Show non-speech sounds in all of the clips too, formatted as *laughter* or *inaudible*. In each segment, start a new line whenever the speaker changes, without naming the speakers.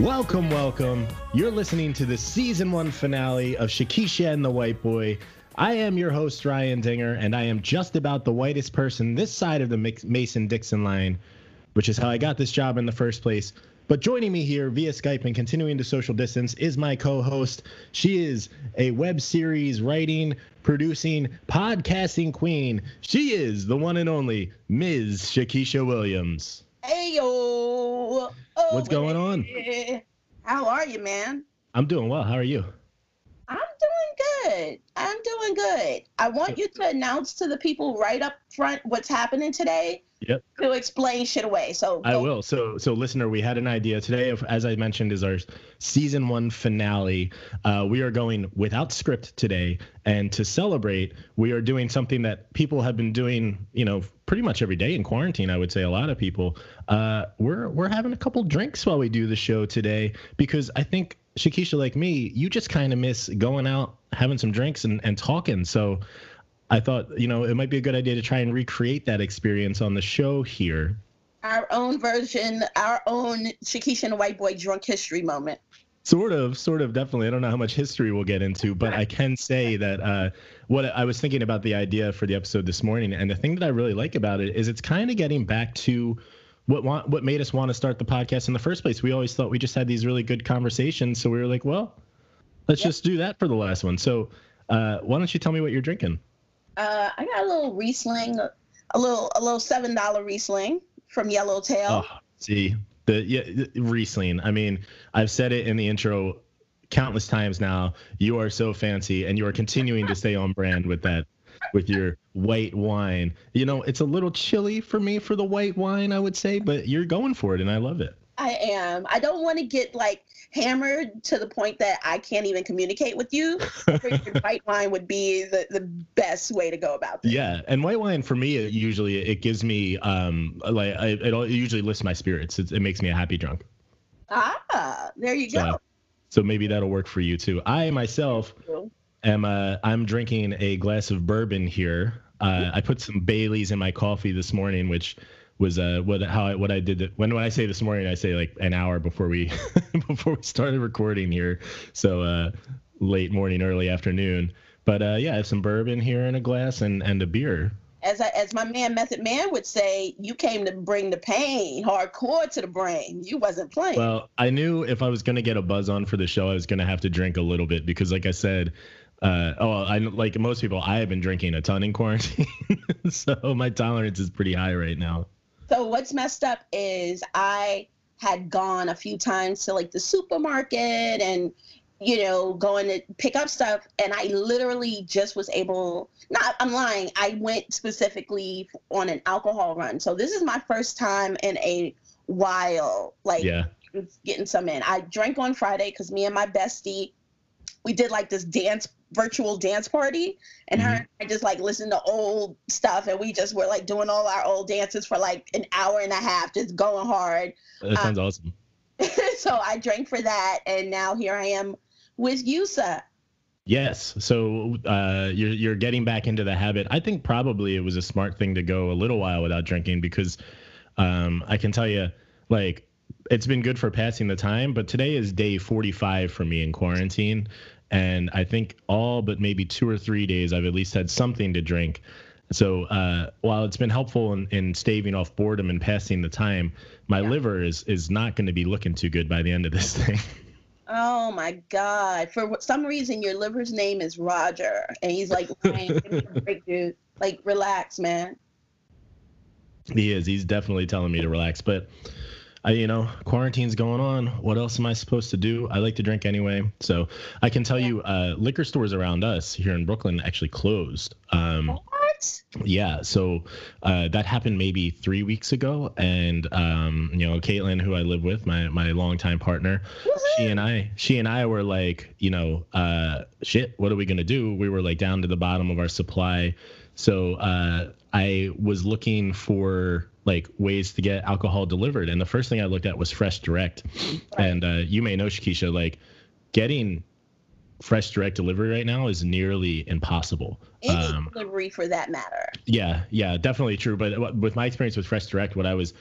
Welcome, welcome. You're listening to the season one finale of Shakisha and the White Boy. I am your host, Ryan Dinger, and I am just about the whitest person this side of the Mason Dixon line, which is how I got this job in the first place. But joining me here via Skype and continuing to social distance is my co host. She is a web series writing, producing, podcasting queen. She is the one and only Ms. Shakisha Williams.
Hey, yo.
Oh, What's going on?
How are you, man?
I'm doing well. How are you?
I'm doing good. I'm doing good. I want you to announce to the people right up front what's happening today
Yep.
To explain shit away. So
I will. So so listener, we had an idea today. Of, as I mentioned, is our season one finale. Uh, we are going without script today, and to celebrate, we are doing something that people have been doing. You know, pretty much every day in quarantine. I would say a lot of people. Uh, we're we're having a couple drinks while we do the show today because I think Shakisha, like me, you just kind of miss going out, having some drinks, and and talking. So I thought, you know, it might be a good idea to try and recreate that experience on the show here.
Our own version, our own Shakisha and the White Boy drunk history moment.
Sort of, sort of, definitely. I don't know how much history we'll get into, but I can say that uh, what I was thinking about the idea for the episode this morning, and the thing that I really like about it is it's kind of getting back to what want, what made us want to start the podcast in the first place. We always thought we just had these really good conversations, so we were like, well, let's yep. just do that for the last one. So, uh, why don't you tell me what you're drinking?
Uh, I got a little Riesling, a little a little seven dollar Riesling from Yellowtail.
Oh, see the yeah, Riesling. I mean, I've said it in the intro countless times now. You are so fancy, and you are continuing to stay on brand with that with your white wine. You know, it's a little chilly for me for the white wine, I would say, but you're going for it, and I love it.
I am. I don't want to get like hammered to the point that I can't even communicate with you. *laughs* white wine would be the, the best way to go about this.
Yeah, and white wine for me it usually it gives me um like I, it, it usually lifts my spirits. It, it, makes me a happy drunk.
Ah, there you go.
So, so maybe that'll work for you too. I myself am uh I'm drinking a glass of bourbon here. Uh, I put some Bailey's in my coffee this morning, which was uh what how I, what I did when when I say this morning I say like an hour before we *laughs* before we started recording here. So uh late morning early afternoon. But uh yeah I have some bourbon here in a glass and and a beer.
As I, as my man Method Man would say you came to bring the pain hardcore to the brain. You wasn't playing.
Well I knew if I was going to get a buzz on for the show I was going to have to drink a little bit because like I said uh, oh, I like most people. I have been drinking a ton in quarantine, *laughs* so my tolerance is pretty high right now.
So what's messed up is I had gone a few times to like the supermarket and you know going to pick up stuff and I literally just was able not I'm lying I went specifically on an alcohol run. So this is my first time in a while like
yeah.
getting some in. I drank on Friday cuz me and my bestie we did like this dance virtual dance party and mm-hmm. her and I just like listened to old stuff and we just were like doing all our old dances for like an hour and a half just going hard
that sounds um, awesome *laughs*
so i drank for that and now here i am with yusa
yes so uh, you're, you're getting back into the habit i think probably it was a smart thing to go a little while without drinking because um, i can tell you like it's been good for passing the time, but today is day 45 for me in quarantine. And I think all but maybe two or three days I've at least had something to drink. So uh, while it's been helpful in, in, staving off boredom and passing the time, my yeah. liver is is not going to be looking too good by the end of this *laughs* thing.
Oh my God! For some reason, your liver's name is Roger, and he's like, *laughs* break, dude. Like, relax, man."
He is. He's definitely telling me to relax, but I, you know, quarantine's going on. What else am I supposed to do? I like to drink anyway. So I can tell yeah. you, uh, liquor stores around us here in Brooklyn actually closed. Um,
what?
Yeah. So uh, that happened maybe three weeks ago. And, um, you know, Caitlin, who I live with, my, my longtime partner, she and I, she and I were like, you know, uh, shit, what are we going to do? We were like down to the bottom of our supply. So uh, I was looking for like ways to get alcohol delivered. And the first thing I looked at was Fresh Direct. And uh, you may know Shakisha, like getting fresh direct delivery right now is nearly impossible.
Any um, delivery for that matter.
Yeah, yeah, definitely true. But with my experience with fresh direct, what I was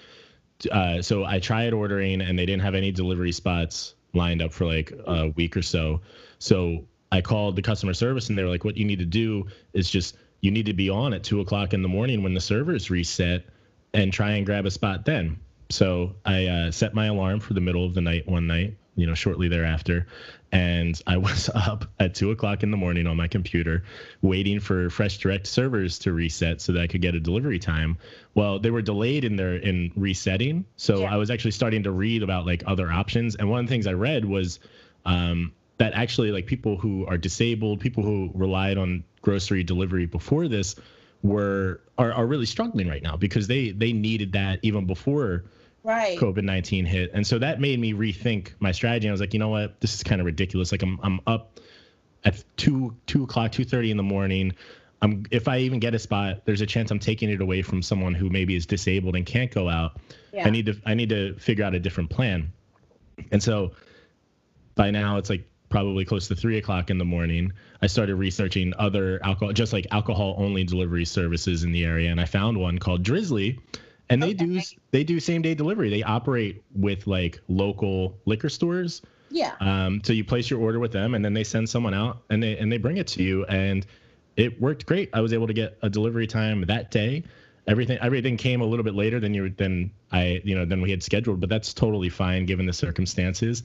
uh, so I tried ordering and they didn't have any delivery spots lined up for like a week or so. So I called the customer service and they were like, what you need to do is just you need to be on at two o'clock in the morning when the servers reset and try and grab a spot then. So I uh, set my alarm for the middle of the night one night, you know, shortly thereafter. And I *laughs* was up at two o'clock in the morning on my computer waiting for Fresh Direct servers to reset so that I could get a delivery time. Well, they were delayed in their in resetting. So yeah. I was actually starting to read about like other options. And one of the things I read was um, that actually like people who are disabled, people who relied on grocery delivery before this were are, are really struggling right now because they they needed that even before
right.
COVID nineteen hit, and so that made me rethink my strategy. I was like, you know what, this is kind of ridiculous. Like I'm I'm up at two two o'clock, two thirty in the morning. I'm if I even get a spot, there's a chance I'm taking it away from someone who maybe is disabled and can't go out. Yeah. I need to I need to figure out a different plan. And so by now it's like probably close to three o'clock in the morning. I started researching other alcohol, just like alcohol only delivery services in the area, and I found one called Drizly, and they okay. do they do same day delivery. They operate with like local liquor stores.
Yeah.
Um. So you place your order with them, and then they send someone out, and they and they bring it to you, and it worked great. I was able to get a delivery time that day. Everything everything came a little bit later than you than I you know than we had scheduled, but that's totally fine given the circumstances.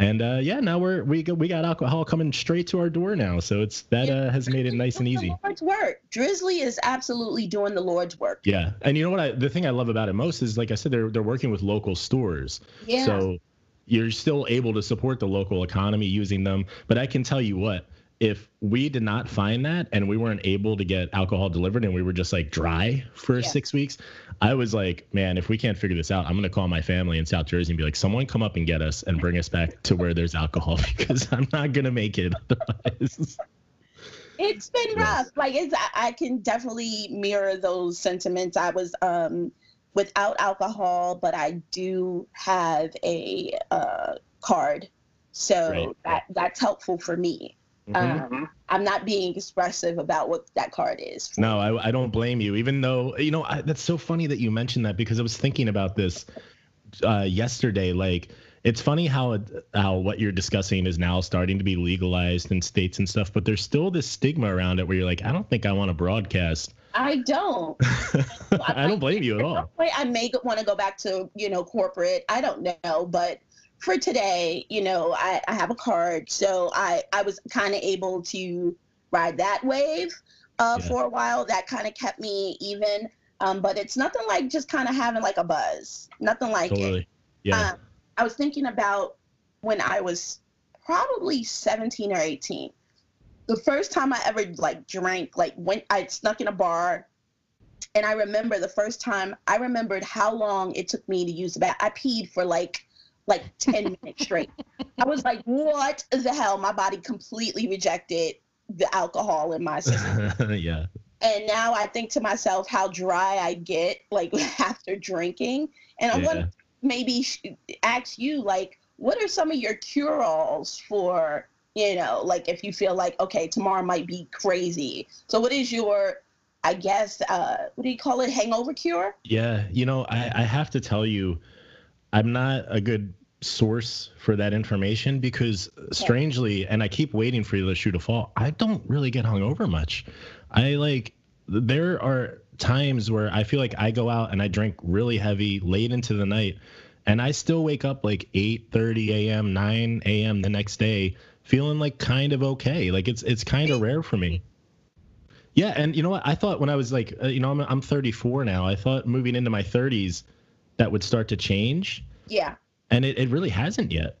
And uh, yeah, now we're we got, we got alcohol coming straight to our door now, so it's that uh, has made it nice and easy.
Lord's work. Drizly is absolutely doing the Lord's work.
Yeah, and you know what? I, the thing I love about it most is, like I said, they're they're working with local stores.
Yeah.
So you're still able to support the local economy using them. But I can tell you what, if we did not find that and we weren't able to get alcohol delivered and we were just like dry for yeah. six weeks, I was like, man, if we can't figure this out, I'm gonna call my family in South Jersey and be like, someone come up and get us and bring us back to where there's alcohol *laughs* because I'm not gonna make it otherwise. *laughs*
It's been rough. Like it's, I can definitely mirror those sentiments. I was um without alcohol, but I do have a uh, card, so right. that that's helpful for me. Mm-hmm. Um, I'm not being expressive about what that card is.
No, I, I don't blame you. Even though you know I, that's so funny that you mentioned that because I was thinking about this uh, yesterday. Like it's funny how how what you're discussing is now starting to be legalized in states and stuff, but there's still this stigma around it where you're like, I don't think I want to broadcast.
I don't. *laughs*
I don't blame you at all.
I may want to go back to you know corporate. I don't know, but for today, you know, I, I have a card, so I I was kind of able to ride that wave uh, yeah. for a while. That kind of kept me even. Um, but it's nothing like just kind of having like a buzz. Nothing like totally. it.
Yeah. Um,
I was thinking about when I was probably 17 or 18. The first time I ever like drank, like went, I snuck in a bar, and I remember the first time. I remembered how long it took me to use the bath. I peed for like like 10 minutes straight. I was like, what the hell? My body completely rejected the alcohol in my system. *laughs*
yeah.
And now I think to myself how dry I get like *laughs* after drinking. And I yeah. want to maybe ask you, like, what are some of your cure alls for, you know, like if you feel like, okay, tomorrow might be crazy. So, what is your I guess uh, what do you call it? Hangover cure?
Yeah, you know, I, I have to tell you, I'm not a good source for that information because strangely, and I keep waiting for the shoe to fall, I don't really get hung over much. I like there are times where I feel like I go out and I drink really heavy late into the night and I still wake up like 8 30 a.m., 9 a.m. the next day feeling like kind of okay. Like it's it's kind of rare for me. Yeah, and you know what? I thought when I was like, uh, you know, I'm I'm 34 now. I thought moving into my 30s that would start to change.
Yeah
and it, it really hasn't yet.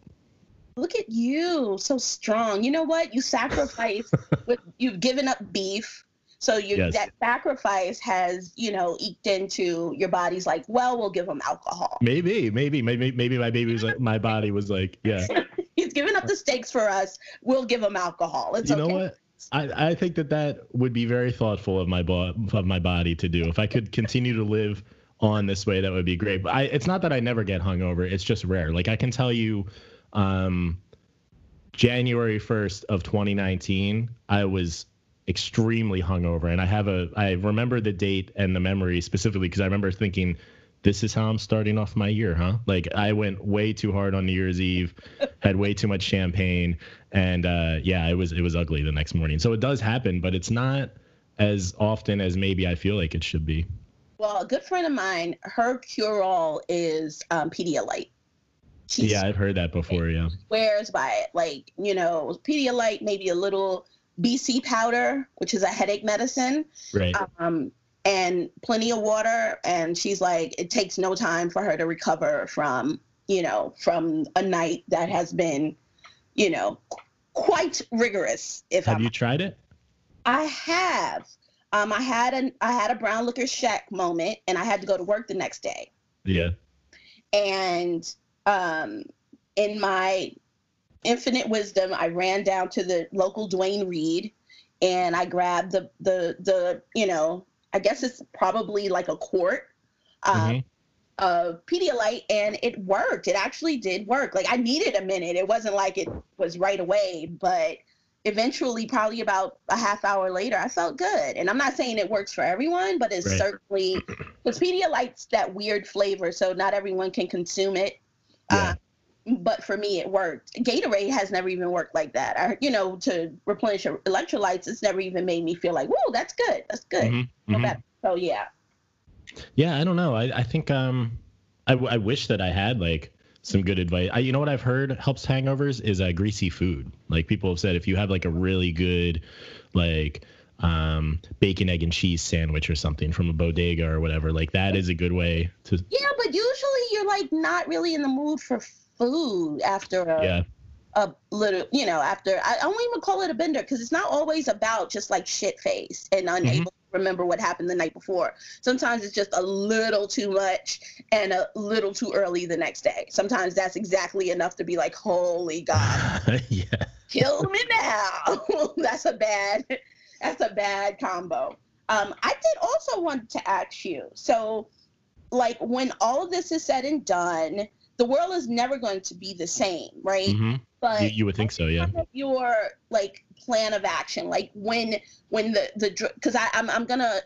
Look at you so strong. You know what? You sacrifice *laughs* you've given up beef. So you yes. that sacrifice has you know eked into your body's like well we'll give them alcohol.
Maybe maybe maybe maybe my baby was like my body was like yeah. *laughs*
He's giving up the steaks for us. We'll give him alcohol. It's
you
okay.
know what? I, I think that that would be very thoughtful of my bo- of my body to do. If I could continue to live on this way, that would be great. But I, it's not that I never get hungover. It's just rare. Like I can tell you, um, January 1st of 2019, I was extremely hungover. And I have a, I remember the date and the memory specifically because I remember thinking this is how I'm starting off my year, huh? Like I went way too hard on New Year's Eve, *laughs* had way too much champagne, and uh, yeah, it was it was ugly the next morning. So it does happen, but it's not as often as maybe I feel like it should be.
Well, a good friend of mine, her cure all is um, Pedialyte.
She's yeah, I've heard that before. Yeah,
swears by it. Like you know, Pedialyte, maybe a little BC powder, which is a headache medicine.
Right.
Um, and plenty of water. And she's like, it takes no time for her to recover from, you know, from a night that has been, you know, quite rigorous. If
have
I'm,
you tried it?
I have. Um, I had an I had a brown liquor shack moment, and I had to go to work the next day.
Yeah.
And um, in my infinite wisdom, I ran down to the local Duane Reade, and I grabbed the the the you know I guess it's probably like a quart. Um, mm-hmm. Of Pedialyte, and it worked. It actually did work. Like I needed a minute. It wasn't like it was right away, but eventually, probably about a half hour later, I felt good. And I'm not saying it works for everyone, but it's right. certainly *clears throat* because Pedialyte's that weird flavor, so not everyone can consume it. Yeah. Uh, but for me, it worked. Gatorade has never even worked like that. I, you know, to replenish electrolytes, it's never even made me feel like, "Whoa, that's good. That's good." Mm-hmm. Mm-hmm. So yeah.
Yeah, I don't know. I I think um, I, I wish that I had like some good advice. I, you know what I've heard helps hangovers is uh, greasy food. Like people have said, if you have like a really good, like um, bacon, egg, and cheese sandwich or something from a bodega or whatever, like that is a good way to.
Yeah, but usually you're like not really in the mood for food after a.
Yeah.
A little, you know, after I, I don't even call it a bender because it's not always about just like shit face and unable mm-hmm remember what happened the night before. Sometimes it's just a little too much and a little too early the next day. Sometimes that's exactly enough to be like, holy God, *laughs*
yeah.
kill me now. *laughs* that's a bad, that's a bad combo. Um, I did also want to ask you. So, like, when all of this is said and done, the world is never going to be the same, right?
Mm-hmm. But you, you, would think so, yeah.
Your like plan of action, like when when the the because I I'm, I'm gonna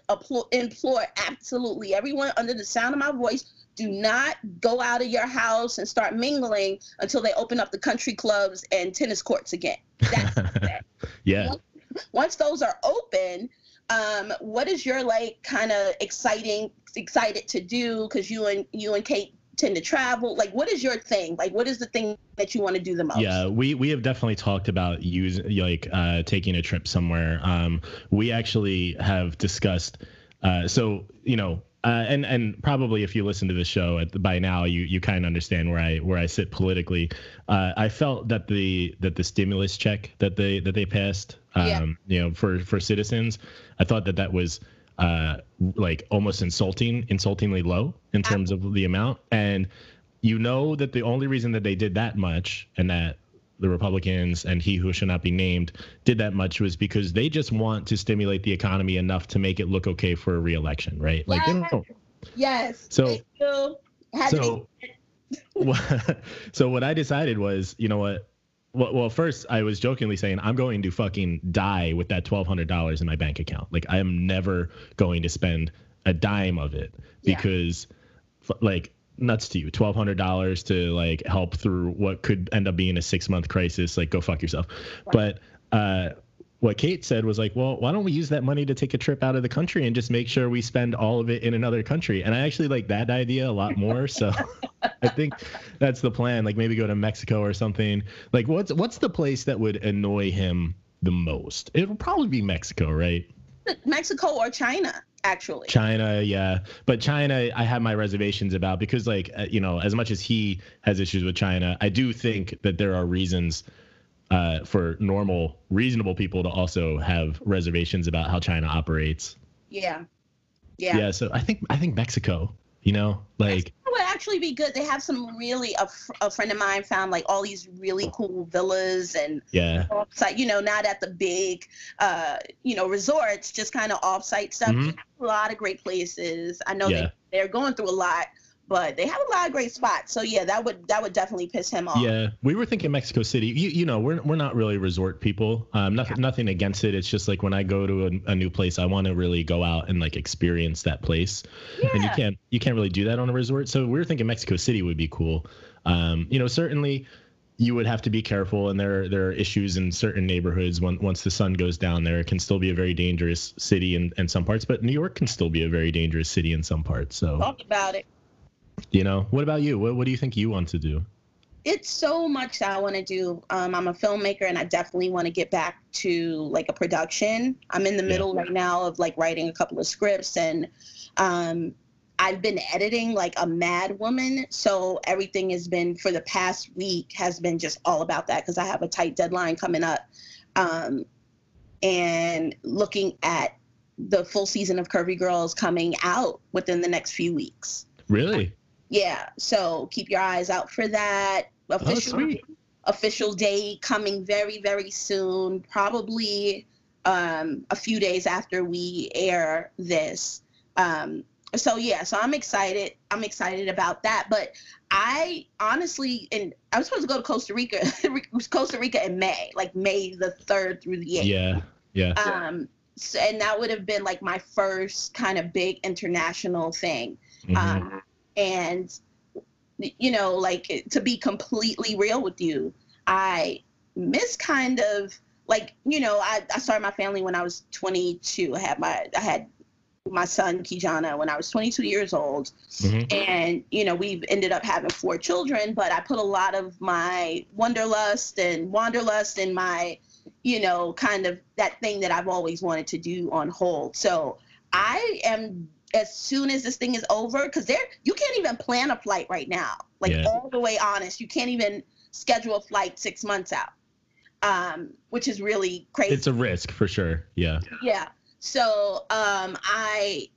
implore absolutely everyone under the sound of my voice. Do not go out of your house and start mingling until they open up the country clubs and tennis courts again. That's *laughs*
yeah.
Once, once those are open, um, what is your like kind of exciting excited to do? Because you and you and Kate tend to travel? Like, what is your thing? Like, what is the thing that you want to do the most?
Yeah, we we have definitely talked about using like uh, taking a trip somewhere. Um, we actually have discussed. Uh, so you know, uh, and and probably if you listen to the show at, by now, you you kind of understand where I where I sit politically. Uh, I felt that the that the stimulus check that they that they passed, um, yeah. you know, for for citizens, I thought that that was uh, like almost insulting, insultingly low in terms of the amount. And you know that the only reason that they did that much and that the Republicans and he who should not be named did that much was because they just want to stimulate the economy enough to make it look okay for a reelection, right? Like
yes. Yes.
So. So. *laughs* so what I decided was, you know what? Well, well, first I was jokingly saying I'm going to fucking die with that twelve hundred dollars in my bank account. Like I am never going to spend a dime of it because, yeah. like, nuts to you. Twelve hundred dollars to like help through what could end up being a six month crisis. Like, go fuck yourself. Right. But uh, what Kate said was like, well, why don't we use that money to take a trip out of the country and just make sure we spend all of it in another country? And I actually like that idea a lot more. So *laughs* I think that's the plan. Like maybe go to Mexico or something. Like what's what's the place that would annoy him the most? It would probably be Mexico, right?
Mexico or China actually.
China, yeah, but China, I have my reservations about because, like, uh, you know, as much as he has issues with China, I do think that there are reasons uh, for normal, reasonable people to also have reservations about how China operates.
Yeah. Yeah.
Yeah. So I think I think Mexico. You know, like
Mexico would actually be good. They have some really a, a friend of mine found like all these really cool villas and
yeah,
offsite. You know, not at the big, uh, you know, resorts, just kind of offsite stuff. Mm-hmm. A lot of great places. I know yeah. they they're going through a lot but they have a lot of great spots. So yeah, that would that would definitely piss him off.
Yeah, we were thinking Mexico City. You, you know, we're we're not really resort people. Um, nothing yeah. nothing against it. It's just like when I go to a, a new place, I want to really go out and like experience that place. Yeah. And you can't you can't really do that on a resort. So we were thinking Mexico City would be cool. Um, you know, certainly you would have to be careful and there there are issues in certain neighborhoods when, once the sun goes down there it can still be a very dangerous city in, in some parts but new york can still be a very dangerous city in some parts so
talk about it
you know what about you what, what do you think you want to do
it's so much that i want to do um, i'm a filmmaker and i definitely want to get back to like a production i'm in the yeah. middle right now of like writing a couple of scripts and um, I've been editing like a mad woman. So everything has been for the past week has been just all about that because I have a tight deadline coming up. Um, and looking at the full season of Curvy Girls coming out within the next few weeks.
Really?
Yeah. So keep your eyes out for that.
Oh, official, oh,
official date coming very, very soon, probably um, a few days after we air this. Um, so yeah, so I'm excited. I'm excited about that. But I honestly, and I was supposed to go to Costa Rica, *laughs* Costa Rica in May, like May the third through the eighth.
Yeah, yeah.
Um, so, and that would have been like my first kind of big international thing. Mm-hmm. Um, and you know, like to be completely real with you, I miss kind of like you know I, I started my family when I was 22. I had my I had my son Kijana when I was 22 years old, mm-hmm. and you know we've ended up having four children. But I put a lot of my wanderlust and wanderlust and my, you know, kind of that thing that I've always wanted to do on hold. So I am as soon as this thing is over, because there you can't even plan a flight right now. Like yeah. all the way honest, you can't even schedule a flight six months out, um, which is really crazy.
It's a risk for sure. Yeah.
Yeah. So um, I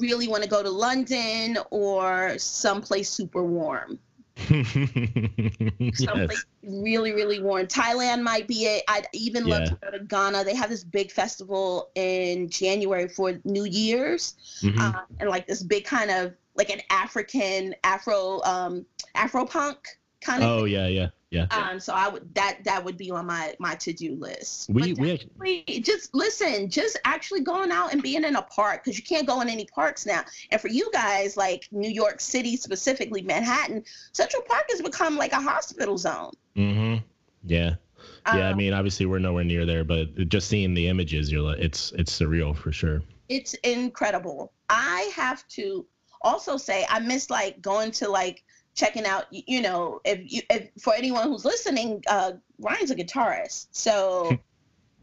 really want to go to London or someplace super warm. *laughs* someplace yes. really, really warm. Thailand might be it. I'd even love yeah. to go to Ghana. They have this big festival in January for New Year's, mm-hmm. uh, and like this big kind of like an African Afro um, Afro punk kind of.
Oh thing. yeah, yeah. Yeah.
Um. So I would that that would be on my my to do list.
We we actually,
just listen, just actually going out and being in a park because you can't go in any parks now. And for you guys, like New York City specifically, Manhattan, Central Park has become like a hospital zone.
Mm-hmm. Yeah. Yeah. Um, I mean, obviously we're nowhere near there, but just seeing the images, you're like, it's it's surreal for sure.
It's incredible. I have to also say I miss like going to like checking out you know if you if for anyone who's listening uh ryan's a guitarist so *laughs*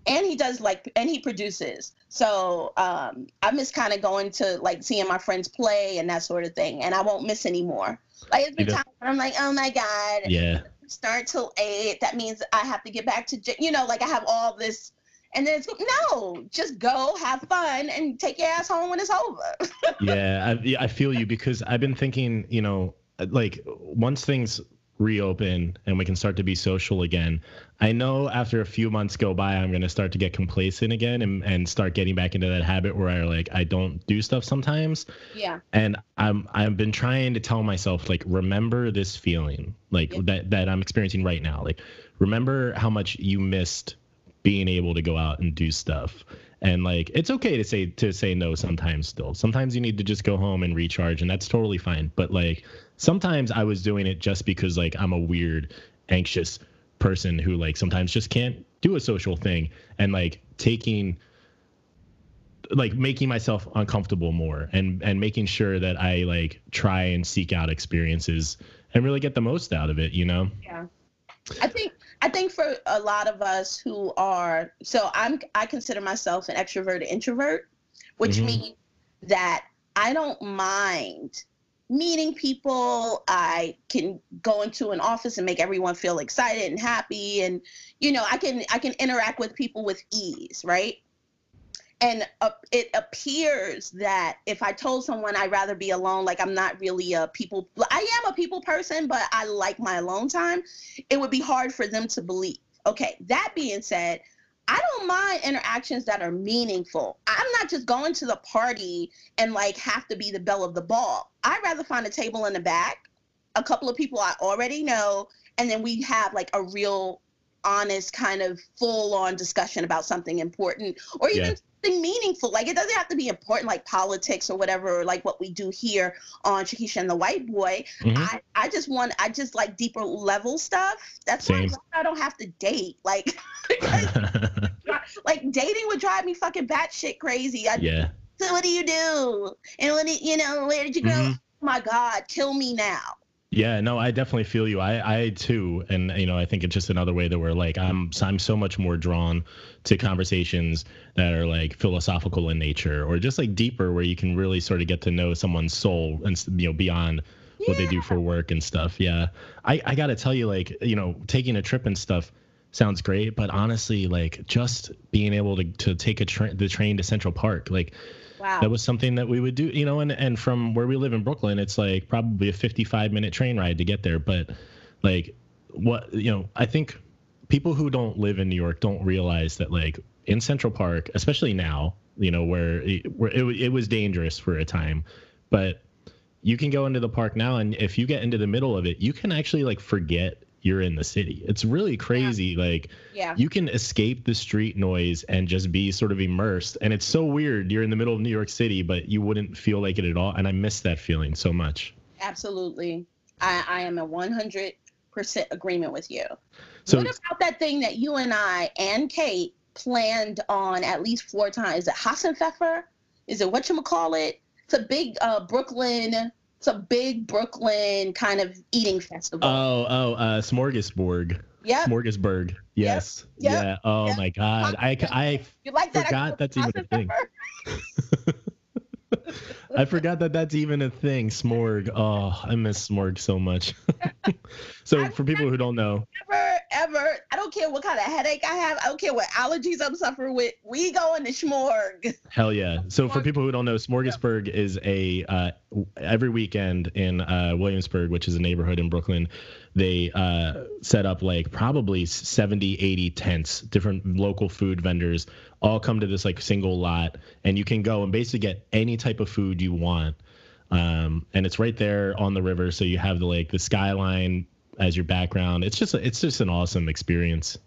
and he does like and he produces. So um i miss kind of going to like seeing my friends play and that sort of thing and i won't miss anymore like it's been times i'm like oh my god.
Yeah.
Start till eight. That means i have to get back to you know like i have all this and then it's no just go have fun and take your ass home when it's over. *laughs*
Yeah I, I feel you because i've been thinking you know like once things reopen and we can start to be social again i know after a few months go by i'm going to start to get complacent again and, and start getting back into that habit where i like i don't do stuff sometimes.
Yeah.
And i'm i've been trying to tell myself like remember this feeling like that that i'm experiencing right now. Like remember how much you missed being able to go out and do stuff. And like it's okay to say to say no sometimes still. Sometimes you need to just go home and recharge and that's totally fine. But like sometimes I was doing it just because like I'm a weird, anxious person who like sometimes just can't do a social thing and like taking like making myself uncomfortable more and and making sure that I like try and seek out experiences and really get the most out of it, you know?
Yeah. I think I think for a lot of us who are so I'm I consider myself an extrovert introvert, which mm-hmm. means that I don't mind meeting people. I can go into an office and make everyone feel excited and happy and you know, I can I can interact with people with ease, right? And uh, it appears that if I told someone I'd rather be alone, like I'm not really a people, I am a people person, but I like my alone time, it would be hard for them to believe. Okay, that being said, I don't mind interactions that are meaningful. I'm not just going to the party and like have to be the belle of the ball. I'd rather find a table in the back, a couple of people I already know, and then we have like a real honest kind of full on discussion about something important or even yeah. Something meaningful. Like it doesn't have to be important like politics or whatever, or like what we do here on Shakisha and the White Boy. Mm-hmm. I, I just want I just like deeper level stuff. That's Same. why I don't have to date. Like *laughs* *laughs* like dating would drive me fucking batshit crazy. I,
yeah.
So what do you do? And when you know, where did you go? Mm-hmm. Oh my God, kill me now.
Yeah, no, I definitely feel you. I, I too, and you know, I think it's just another way that we're like, I'm, I'm so much more drawn to conversations that are like philosophical in nature, or just like deeper, where you can really sort of get to know someone's soul and you know beyond yeah. what they do for work and stuff. Yeah, I, I got to tell you, like, you know, taking a trip and stuff sounds great, but honestly, like, just being able to to take a train, the train to Central Park, like
Wow.
That was something that we would do, you know, and, and from where we live in Brooklyn, it's like probably a 55 minute train ride to get there. But like what, you know, I think people who don't live in New York don't realize that like in Central Park, especially now, you know, where it, where it, it was dangerous for a time, but you can go into the park now and if you get into the middle of it, you can actually like forget you're in the city. It's really crazy.
Yeah.
Like
yeah.
you can escape the street noise and just be sort of immersed. And it's so weird. You're in the middle of New York City, but you wouldn't feel like it at all. And I miss that feeling so much.
Absolutely. I, I am a 100% agreement with you. So, what about that thing that you and I and Kate planned on at least four times? Is it Hasenpfeffer? Is it what you call it? It's a big uh, Brooklyn it's a big Brooklyn kind of eating festival.
Oh, oh, uh, Smorgasburg.
Yeah.
Smorgasburg. Yes.
Yep.
Yeah. Oh yep. my God. I, I
you like that?
forgot that's even a thing. *laughs* I forgot that that's even a thing. Smorg. Oh, I miss Smorg so much. *laughs* so for people who don't know,
never ever. I don't care what kind of headache I have. I don't care what allergies I'm suffering with. We go in the Smorg.
Hell yeah! So for people who don't know, Smorgasburg is a uh, every weekend in uh, Williamsburg, which is a neighborhood in Brooklyn. They uh, set up like probably 70, 80 tents, different local food vendors all come to this like single lot, and you can go and basically get any type of food you want. Um, and it's right there on the river, so you have the like the skyline as your background. It's just it's just an awesome experience.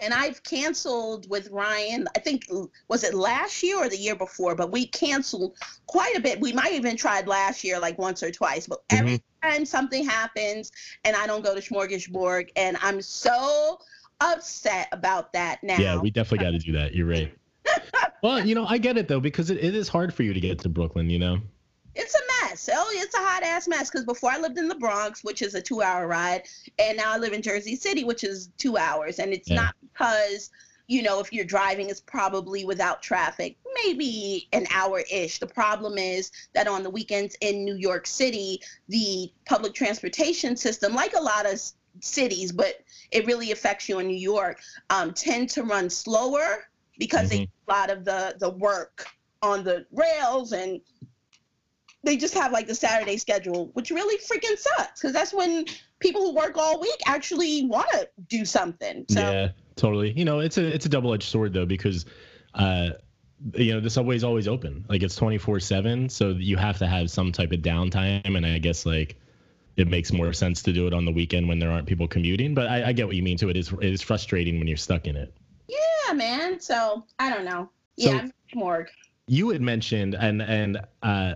And I've canceled with Ryan. I think was it last year or the year before, but we canceled quite a bit. We might even tried last year like once or twice, but mm-hmm. every time something happens and I don't go to Smorgasburg, and I'm so upset about that now.
Yeah, we definitely got to do that. You're right. *laughs* well, you know, I get it though because it, it is hard for you to get to Brooklyn. You know.
It's a mess. Oh, it's a hot ass mess. Because before I lived in the Bronx, which is a two hour ride, and now I live in Jersey City, which is two hours. And it's yeah. not because, you know, if you're driving, it's probably without traffic, maybe an hour ish. The problem is that on the weekends in New York City, the public transportation system, like a lot of cities, but it really affects you in New York, um, tend to run slower because mm-hmm. they a lot of the the work on the rails and they just have like the Saturday schedule, which really freaking sucks because that's when people who work all week actually want to do something. So.
Yeah, totally. You know, it's a it's a double edged sword though because, uh, you know, the subway's always open. Like it's twenty four seven, so you have to have some type of downtime. And I guess like it makes more sense to do it on the weekend when there aren't people commuting. But I, I get what you mean too. It is it is frustrating when you're stuck in it.
Yeah, man. So I don't know. Yeah, so, morgue.
You had mentioned and and uh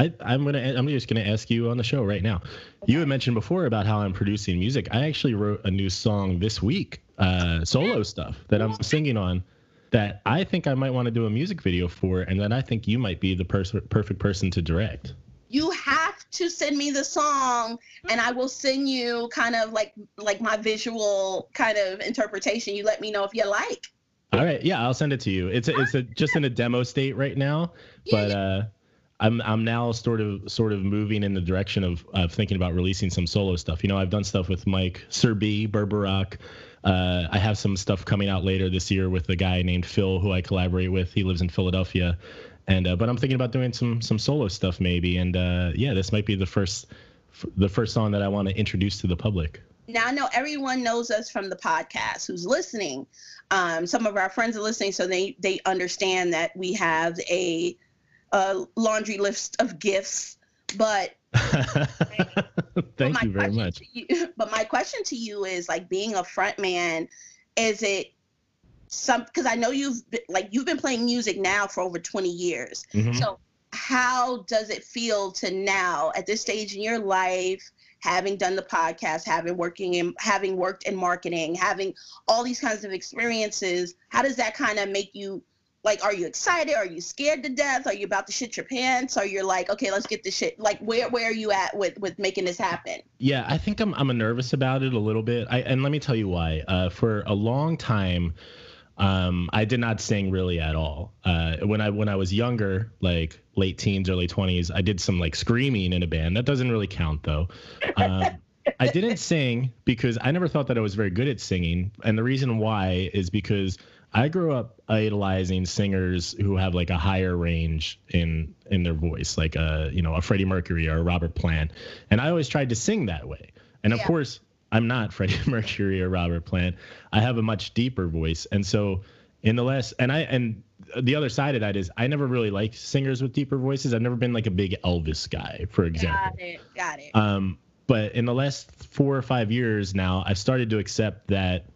I, I'm gonna I'm just gonna ask you on the show right now. You had mentioned before about how I'm producing music. I actually wrote a new song this week, uh, solo stuff that I'm singing on. That I think I might want to do a music video for, and that I think you might be the pers- perfect person to direct.
You have to send me the song, and I will send you kind of like like my visual kind of interpretation. You let me know if you like.
All right, yeah, I'll send it to you. It's a, it's a, just in a demo state right now, but uh, I'm I'm now sort of sort of moving in the direction of of thinking about releasing some solo stuff. You know, I've done stuff with Mike Sir B, Berberock. Uh, I have some stuff coming out later this year with a guy named Phil who I collaborate with. He lives in Philadelphia, and uh, but I'm thinking about doing some some solo stuff maybe. And uh, yeah, this might be the first the first song that I want to introduce to the public.
now I know everyone knows us from the podcast who's listening. Um, some of our friends are listening, so they they understand that we have a, a laundry list of gifts. But *laughs*
thank you very much.
You, but my question to you is like being a front man, is it some because I know you've been, like you've been playing music now for over 20 years. Mm-hmm. So how does it feel to now at this stage in your life having done the podcast, having working in having worked in marketing, having all these kinds of experiences, how does that kind of make you like are you excited? Are you scared to death? Are you about to shit your pants? Are you like, okay, let's get this shit like where where are you at with with making this happen?
Yeah, I think I'm I'm nervous about it a little bit. I and let me tell you why. Uh, for a long time um, I did not sing really at all. Uh, when I when I was younger, like late teens, early twenties, I did some like screaming in a band. That doesn't really count though. Um, I didn't sing because I never thought that I was very good at singing, and the reason why is because I grew up idolizing singers who have like a higher range in in their voice, like a you know a Freddie Mercury or a Robert Plant, and I always tried to sing that way. And of yeah. course, I'm not *laughs* Freddie Mercury or Robert Plant. I have a much deeper voice, and so in the last and I and the other side of that is I never really liked singers with deeper voices. I've never been like a big Elvis guy, for example.
Got it. Got it.
Um, but in the last four or five years now, I've started to accept that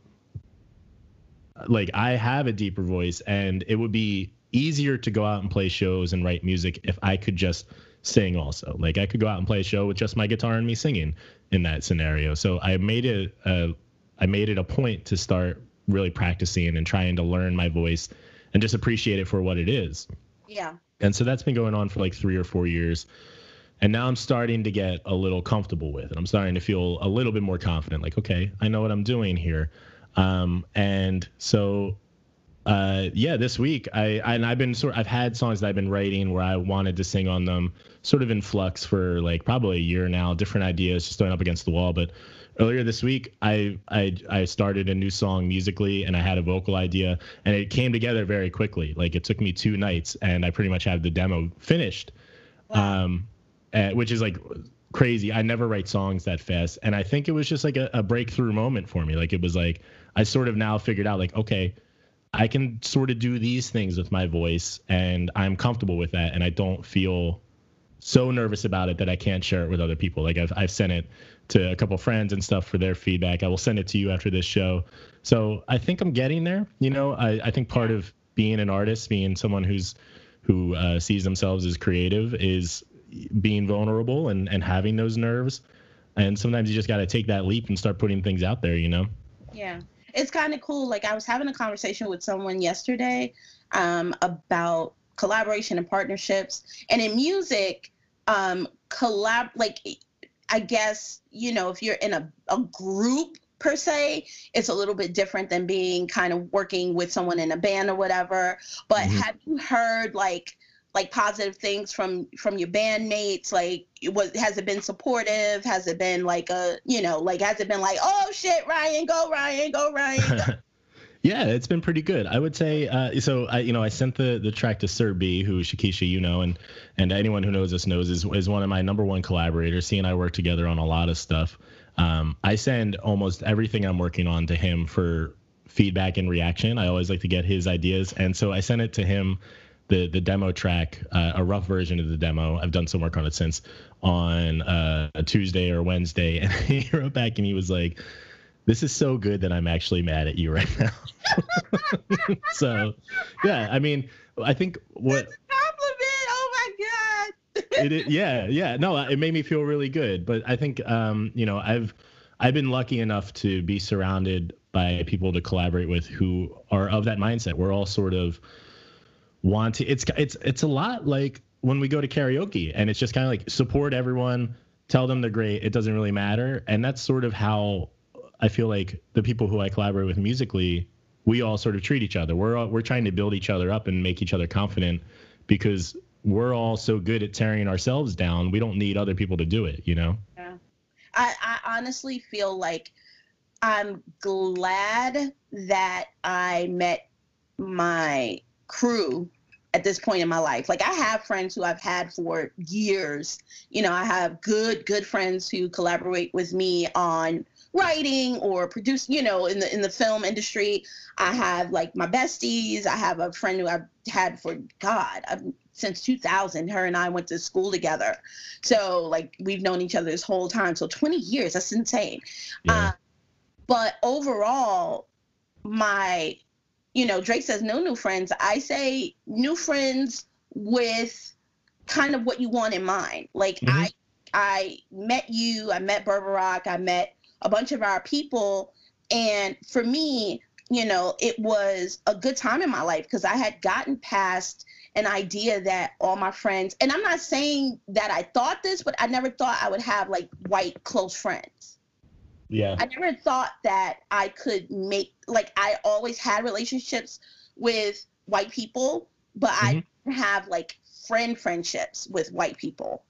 like I have a deeper voice, and it would be easier to go out and play shows and write music if I could just sing also. Like I could go out and play a show with just my guitar and me singing in that scenario. So I made it a, I made it a point to start really practicing and trying to learn my voice and just appreciate it for what it is.
Yeah.
And so that's been going on for like 3 or 4 years. And now I'm starting to get a little comfortable with it. I'm starting to feel a little bit more confident like okay, I know what I'm doing here. Um, and so uh, yeah, this week I, I and I've been sort I've had songs that I've been writing where I wanted to sing on them, sort of in flux for like probably a year now, different ideas, just throwing up against the wall. But earlier this week, I I I started a new song musically, and I had a vocal idea, and it came together very quickly. Like it took me two nights, and I pretty much had the demo finished, wow. um, uh, which is like crazy. I never write songs that fast, and I think it was just like a, a breakthrough moment for me. Like it was like I sort of now figured out like okay I can sort of do these things with my voice and I'm comfortable with that and I don't feel so nervous about it that I can't share it with other people. Like I've I've sent it to a couple friends and stuff for their feedback. I will send it to you after this show. So I think I'm getting there. You know, I, I think part of being an artist, being someone who's who uh, sees themselves as creative, is being vulnerable and and having those nerves. And sometimes you just got to take that leap and start putting things out there. You know.
Yeah it's kind of cool. Like I was having a conversation with someone yesterday um, about collaboration and partnerships, and in music, um, collab like I guess you know if you're in a, a group per se it's a little bit different than being kind of working with someone in a band or whatever but mm-hmm. have you heard like like positive things from from your bandmates? Like was has it been supportive? Has it been like a you know like has it been like oh shit ryan go ryan go ryan. Go. *laughs*
yeah it's been pretty good. I would say uh, so i you know i sent the the track to sir b who shakisha you know and and anyone who knows us knows is, is one of my number one collaborators. He and i work together on a lot of stuff. Um, i send almost everything i'm working on to him for feedback and reaction. I always like to get his ideas and so i sent it to him the the demo track, uh, a rough version of the demo. I've done some work on it since on uh, a Tuesday or Wednesday, *laughs* and he wrote back and he was like, "This is so good that I'm actually mad at you right now." *laughs* so, yeah, I mean, I think what
compliment. Oh my god.
it, it, yeah, yeah. No, it made me feel really good. But I think, um, you know, I've I've been lucky enough to be surrounded by people to collaborate with who are of that mindset. We're all sort of want to it's it's it's a lot like when we go to karaoke and it's just kind of like support everyone tell them they're great it doesn't really matter. And that's sort of how i feel like the people who i collaborate with musically we all sort of treat each other. We're all, we're trying to build each other up and make each other confident because we're all so good at tearing ourselves down we don't need other people to do it you know?
Yeah. I, I honestly feel like i'm glad that i met my crew at this point in my life. Like I have friends who I've had for years. You know, I have good good friends who collaborate with me on writing or produce, you know, in the in the film industry. I have like my besties. I have a friend who I've had for God, I've, since 2000. Her and I went to school together. So like we've known each other this whole time. So 20 years, that's insane. Yeah. Uh, but overall, my you know, Drake says no new friends. I say new friends with kind of what you want in mind. Like mm-hmm. I I met you, I met Berberock, I met a bunch of our people. And for me, you know, it was a good time in my life because I had gotten past an idea that all my friends, and I'm not saying that I thought this, but I never thought I would have like white close friends.
Yeah.
I never thought that I could make like I always had relationships with white people, but mm-hmm. I have like friend friendships with white people.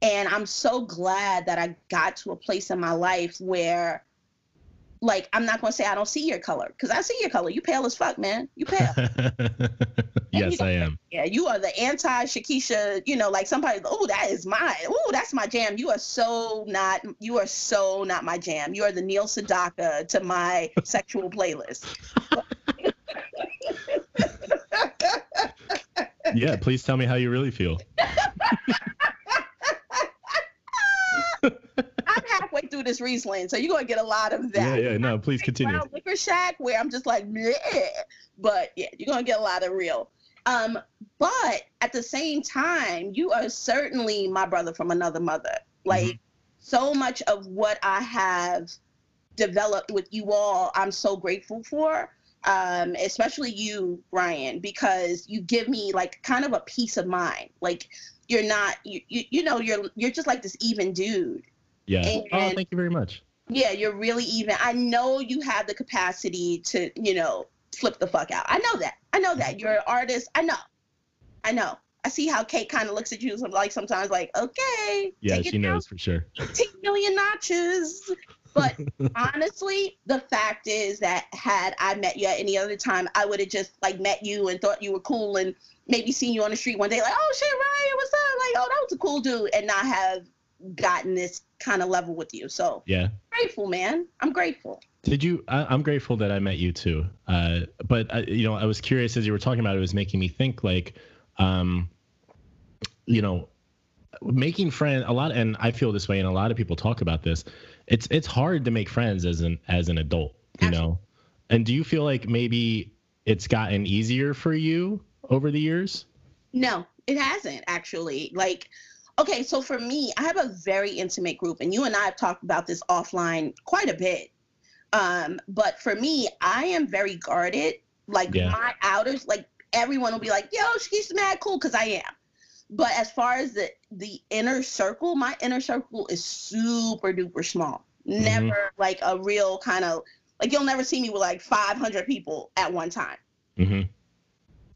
And I'm so glad that I got to a place in my life where like I'm not gonna say I don't see your color because I see your color. You pale as fuck, man. You pale. *laughs*
yes, I am.
Yeah, you are the anti Shakisha. You know, like somebody. Oh, that is my. Oh, that's my jam. You are so not. You are so not my jam. You are the Neil Sedaka to my sexual playlist.
yeah, please tell me how you really feel.
I'm halfway through this Riesling, so you're gonna get a lot of that.
Yeah, yeah, no, please continue.
Liquor Shack, where I'm just like, Bleh. but yeah, you're gonna get a lot of real. Um, but at the same time, you are certainly my brother from another mother. Like mm-hmm. so much of what I have developed with you all, I'm so grateful for. Um, especially you, Ryan, because you give me like kind of a peace of mind. Like you're not you, you, you know you're you're just like this even dude
yeah. And, oh, thank you very much.
Yeah, you're really even. I know you have the capacity to, you know, flip the fuck out. I know that. I know that. You're an artist. I know. I know. I see how Kate kind of looks at you like sometimes like, okay.
Yeah, she knows for sure.
10 million notches. But *laughs* honestly, the fact is that had I met you at any other time, I would have just like met you and thought you were cool and maybe seen you on the street one day like, oh shit, Ryan, what's up? Like, oh, that was a cool dude, and not have gotten this kind of level with you. So
yeah,
grateful, man. I'm grateful.
Did you? I, am grateful that I met you too. Uh, but uh, you know, I was curious as you were talking about it. It was making me think like, um, you know, making friends a lot, and I feel this way, and a lot of people talk about this. It's it's hard to make friends as an as an adult, you Absolutely. know. And do you feel like maybe it's gotten easier for you over the years?
No, it hasn't actually. Like okay, so for me, I have a very intimate group, and you and I have talked about this offline quite a bit. Um, but for me, I am very guarded. Like yeah. my outers, like everyone will be like, "Yo, she's mad cool," because I am. But as far as the the inner circle, my inner circle is super duper small. Mm-hmm. Never like a real kind of like you'll never see me with like 500 people at one time.
Mm-hmm.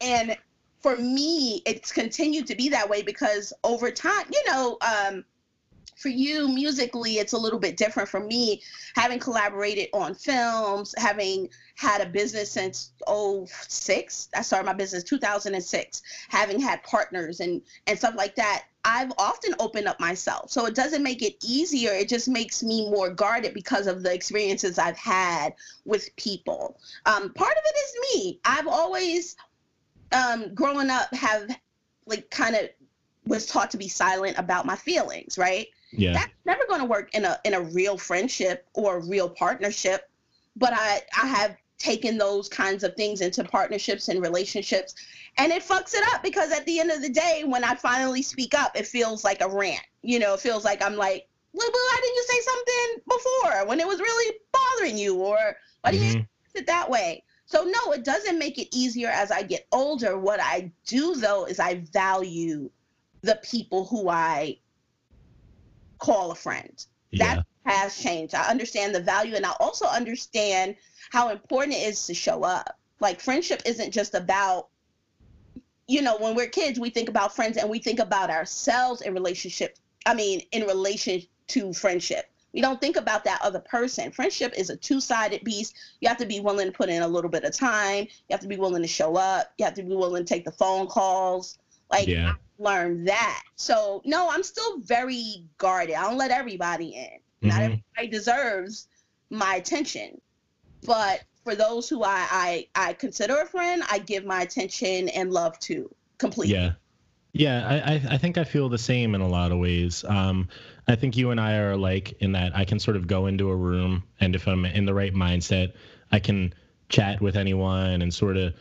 And for me, it's continued to be that way because over time, you know, um, for you musically, it's a little bit different for me, having collaborated on films, having had a business since 06. I started my business 2006, having had partners and and stuff like that. I've often opened up myself. So it doesn't make it easier. It just makes me more guarded because of the experiences I've had with people. Um, part of it is me. I've always um, growing up have like kind of was taught to be silent about my feelings, right?
Yeah.
That's never going to work in a in a real friendship or a real partnership. But I I have taken those kinds of things into partnerships and relationships and it fucks it up because at the end of the day when I finally speak up it feels like a rant. You know, it feels like I'm like, well, why didn't you say something before when it was really bothering you or why didn't mm-hmm. you it that way? So no, it doesn't make it easier as I get older. What I do though is I value the people who I call a friend. Yeah. That has changed. I understand the value and I also understand how important it is to show up. Like friendship isn't just about you know, when we're kids, we think about friends and we think about ourselves in relationship. I mean, in relation to friendship. we don't think about that other person. Friendship is a two-sided beast. You have to be willing to put in a little bit of time. You have to be willing to show up. You have to be willing to take the phone calls. Like yeah. I learned that. So no, I'm still very guarded. I don't let everybody in. Mm-hmm. Not everybody deserves my attention. But for those who I, I I consider a friend, I give my attention and love to completely.
Yeah. Yeah, I, I think I feel the same in a lot of ways. Um, I think you and I are alike in that I can sort of go into a room and if I'm in the right mindset, I can chat with anyone and sort of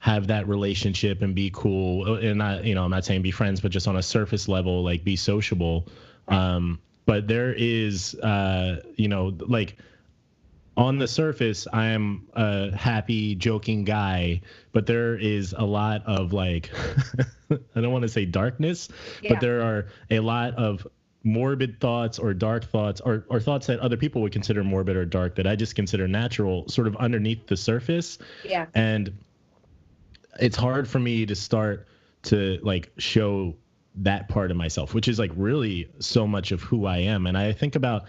have that relationship and be cool and not you know i'm not saying be friends but just on a surface level like be sociable um but there is uh you know like on the surface i am a happy joking guy but there is a lot of like *laughs* i don't want to say darkness yeah. but there are a lot of morbid thoughts or dark thoughts or, or thoughts that other people would consider morbid or dark that I just consider natural sort of underneath the surface.
Yeah.
And it's hard for me to start to like show that part of myself, which is like really so much of who I am. And I think about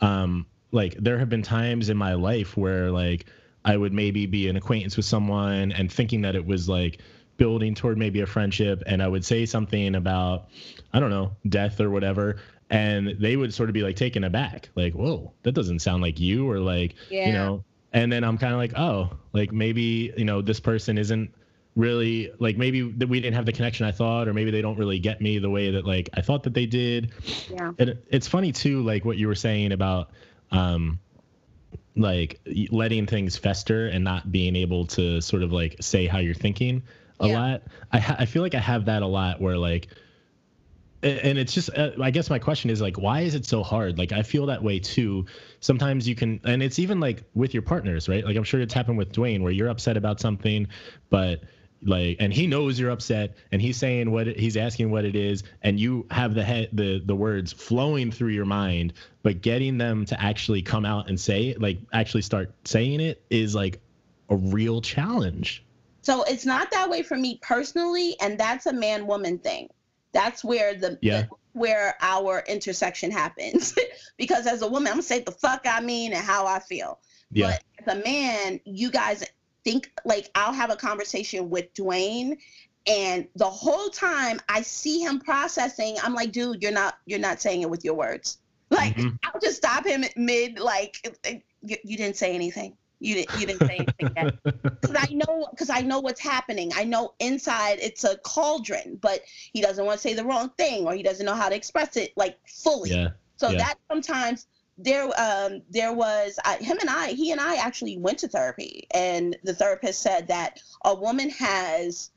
um like there have been times in my life where like I would maybe be an acquaintance with someone and thinking that it was like building toward maybe a friendship and I would say something about I don't know, death or whatever and they would sort of be like taken aback like whoa that doesn't sound like you or like yeah. you know and then i'm kind of like oh like maybe you know this person isn't really like maybe that we didn't have the connection i thought or maybe they don't really get me the way that like i thought that they did.
Yeah.
And it's funny too like what you were saying about um like letting things fester and not being able to sort of like say how you're thinking a yeah. lot. I ha- i feel like i have that a lot where like and it's just uh, i guess my question is like why is it so hard? Like i feel that way too. Sometimes you can and it's even like with your partners right? Like i'm sure it's happened with dwayne where you're upset about something but like and he knows you're upset and he's saying what it, he's asking what it is and you have the head the the words flowing through your mind but getting them to actually come out and say like actually start saying it is like a real challenge
so it's not that way for me personally and that's a man woman thing that's where the,
yeah.
the where our intersection happens. *laughs* because as a woman, I'm gonna say the fuck I mean and how I feel.
Yeah.
But as a man, you guys think like I'll have a conversation with Dwayne and the whole time I see him processing, I'm like, dude, you're not you're not saying it with your words. *laughs* Like mm-hmm. I'll just stop him mid like you, you didn't say anything. You didn't you didn't say anything yet. *laughs* Because I know because I know what's happening. I know inside it's a cauldron, but he doesn't want to say the wrong thing or he doesn't know how to express it like fully.
Yeah.
So
yeah.
that sometimes there um there was uh, him and I he and I actually went to therapy and the therapist said that a woman has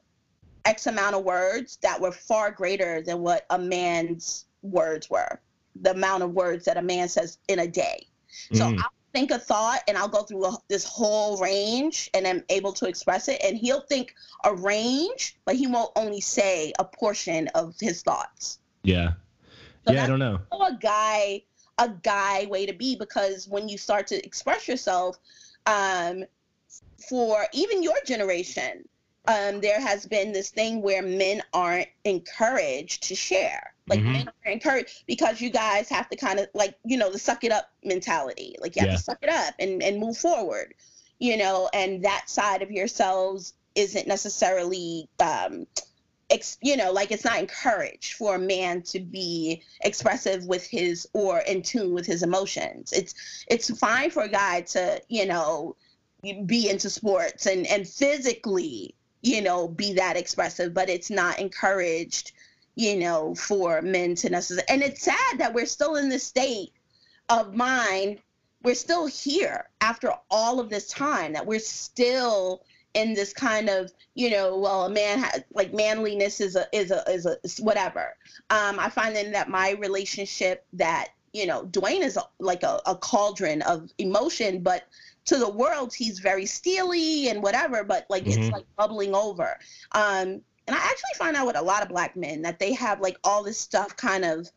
x amount of words that were far greater than what a man's words were the amount of words that a man says in a day so mm. I think a thought and I'll go through a, this whole range and I'm able to express it. And he'll think a range, but he won't only say a portion of his thoughts.
Yeah. So yeah, I don't know.
A guy, a guy way to be because when you start to express yourself, um, for even your generation, um, there has been this thing where men aren't encouraged to share. Like mm-hmm. men are encouraged because you guys have to kind of like, you know, the suck it up mentality. Like you have yeah. to suck it up and, and move forward, you know, and that side of yourselves isn't necessarily um ex, you know, like it's not encouraged for a man to be expressive with his or in tune with his emotions. It's it's fine for a guy to, you know, be into sports and and physically you know, be that expressive, but it's not encouraged, you know, for men to necessarily. And it's sad that we're still in this state of mind. We're still here after all of this time, that we're still in this kind of, you know, well, a man has like manliness is a, is a, is a, is whatever. Um, I find in that my relationship that, you know, Dwayne is a, like a, a cauldron of emotion, but to the world he's very steely and whatever but like mm-hmm. it's like bubbling over um and i actually find out with a lot of black men that they have like all this stuff kind of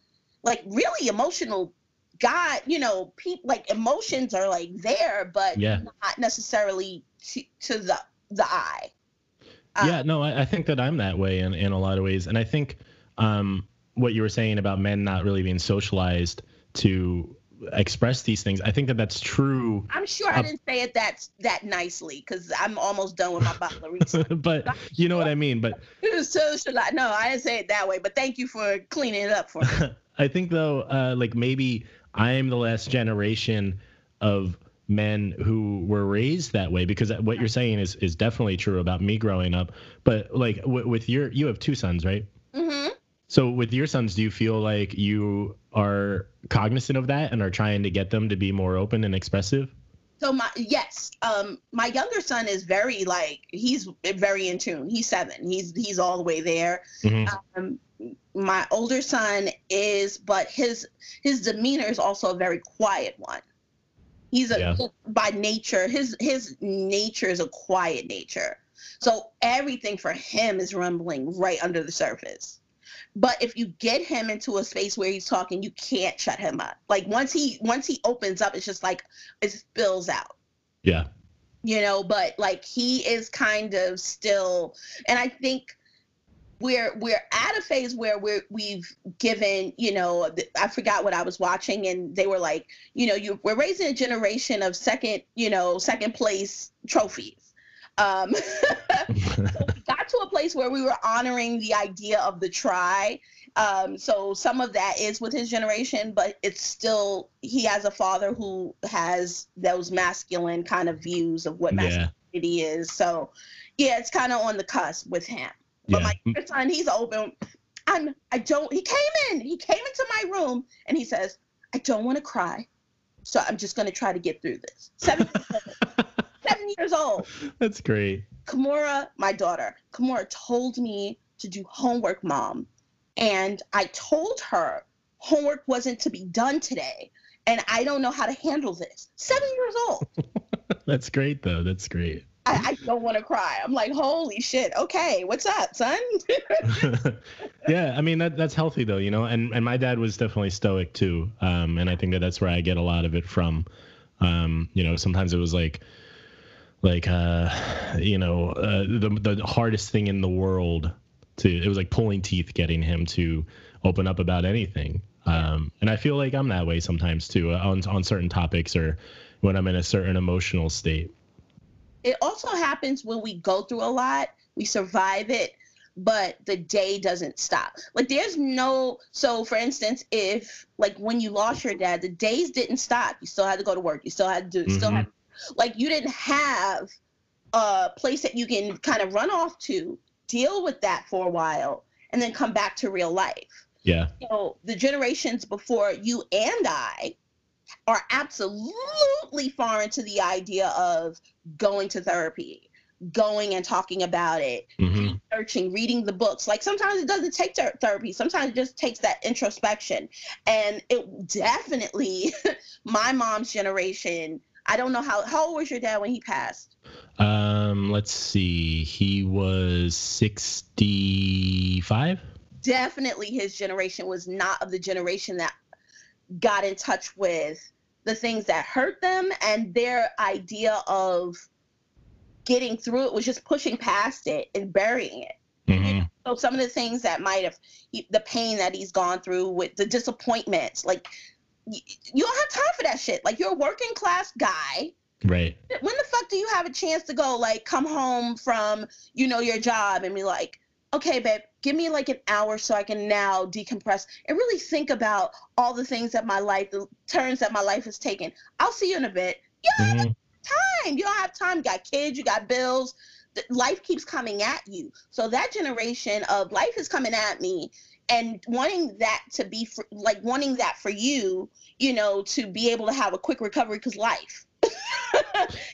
like really emotional god you know people like emotions are like there but
yeah.
not necessarily to, to the the eye
um, yeah no I, I think that i'm that way in, in a lot of ways and i think um what you were saying about men not really being socialized to express these things. I think that that's true.
I'm sure I didn't say it that that nicely because I'm almost done with my bottle of Riesling. *laughs*
but you know what I mean. But
so should I? No, I didn't say it that way. But thank you for cleaning it up for me. *laughs*
I think though, uh, like maybe I am the last generation of men who were raised that way because what you're saying is is definitely true about me growing up. But like w- with your, you have two sons, right?
Mm-hmm.
So with your sons, do you feel like you are cognizant of that and are trying to get them to be more open and expressive?
So my yes, um, my younger son is very like he's very in tune. He's seven. He's he's all the way there.
Mm-hmm.
Um, my older son is, but his his demeanor is also a very quiet one. He's a
Yeah.
by nature his his nature is a quiet nature. So everything for him is rumbling right under the surface. But if you get him into a space where he's talking, you can't shut him up. Like once he once he opens up, it's just like it spills out
Yeah.
you know but like he is kind of still and i think we're we're at a phase where we're we've given you know i forgot what i was watching and they were like you know you we're raising a generation of second you know second place trophies. Um *laughs* we got to a place where we were honoring the idea of the try. Um, so some of that is with his generation but it's still he has a father who has those masculine kind of views of what
yeah.
masculinity is. So yeah it's kind of on the cusp with him but
Yeah.
my son he's open i'm i don't he came in he came into my room and he says i don't want to cry so i'm just going to try to get through this seven, *laughs* seven years old
That's great.
Kimura, my daughter, Kimura told me to do homework, mom. And I told her homework wasn't to be done today. And I don't know how to handle this. Seven years old. *laughs*
That's great though. That's great.
I, I don't want to cry. I'm like, holy shit. Okay, what's up, son? *laughs*
yeah, I mean that that's healthy though, you know. And and my dad was definitely stoic too. Um, and I think that that's where I get a lot of it from. Um, you know, sometimes it was like, like uh, you know, uh, the the hardest thing in the world to it was like pulling teeth getting him to open up about anything. Um, and I feel like I'm that way sometimes too on on certain topics or when I'm in a certain emotional state.
It also happens when we go through a lot, we survive it, but the day doesn't stop. Like there's no so for instance, if like when you lost your dad, the days didn't stop. You still had to go to work. You still had to do still
Mhm.
had like you didn't have a place that you can kind of run off to, deal with that for a while, and then come back to real life
Yeah.
So the generations before you and I are absolutely foreign to the idea of going to therapy, going and talking about it,
hmm
searching, reading the books. Like sometimes it doesn't take ther- therapy. Sometimes it just takes that introspection. And it definitely, *laughs* my mom's generation. I don't know how how old was your dad when he passed?
Um, let's see. He was 65.
definitely his generation was not of the generation that got in touch with the things that hurt them and their idea of getting through it was just pushing past it and burying it.
Hmm
so some of the things that might have the pain that he's gone through with the disappointments like y- you don't have time for that shit. Like you're a working class guy.
Right.
when the fuck do you have a chance to go like come home from you know your job and be like okay babe give me like an hour so i can now decompress and really think about all the things that my life the turns that my life has taken i'll see you in a bit. You don't have
Mhm.
time. You don't have time. You got kids. You got bills. Life keeps coming at you. So that generation of life is coming at me and wanting that to be for, like wanting that for you you know to be able to have a quick recovery because life *laughs*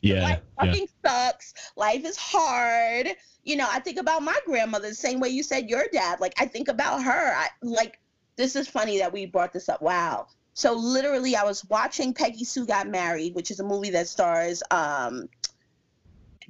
Yeah.
life
Yeah.
fucking sucks. Life is hard. You know, I think about my grandmother the same way you said your dad. Like I think about her. I like this is funny that we brought this up. Wow. So literally I was watching Peggy Sue Got Married, which is a movie that stars um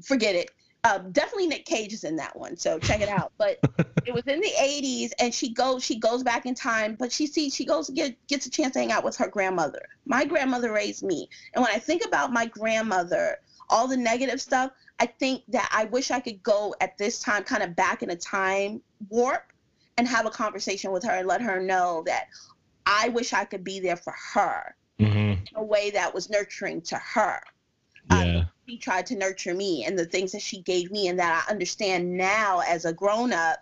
forget it. Um, definitely Nick Cage is in that one, so check it out. But it was in the '80s, and she goes she goes back in time, but she sees she goes get gets a chance to hang out with her grandmother. My grandmother raised me, and when I think about my grandmother, all the negative stuff, I think that I wish I could go at this time, kind of back in a time warp, and have a conversation with her and let her know that I wish I could be there for her
mm-hmm.
in a way that was nurturing to her.
Yeah.
Um, she tried to nurture me and the things that she gave me, and that I understand now as a grown up,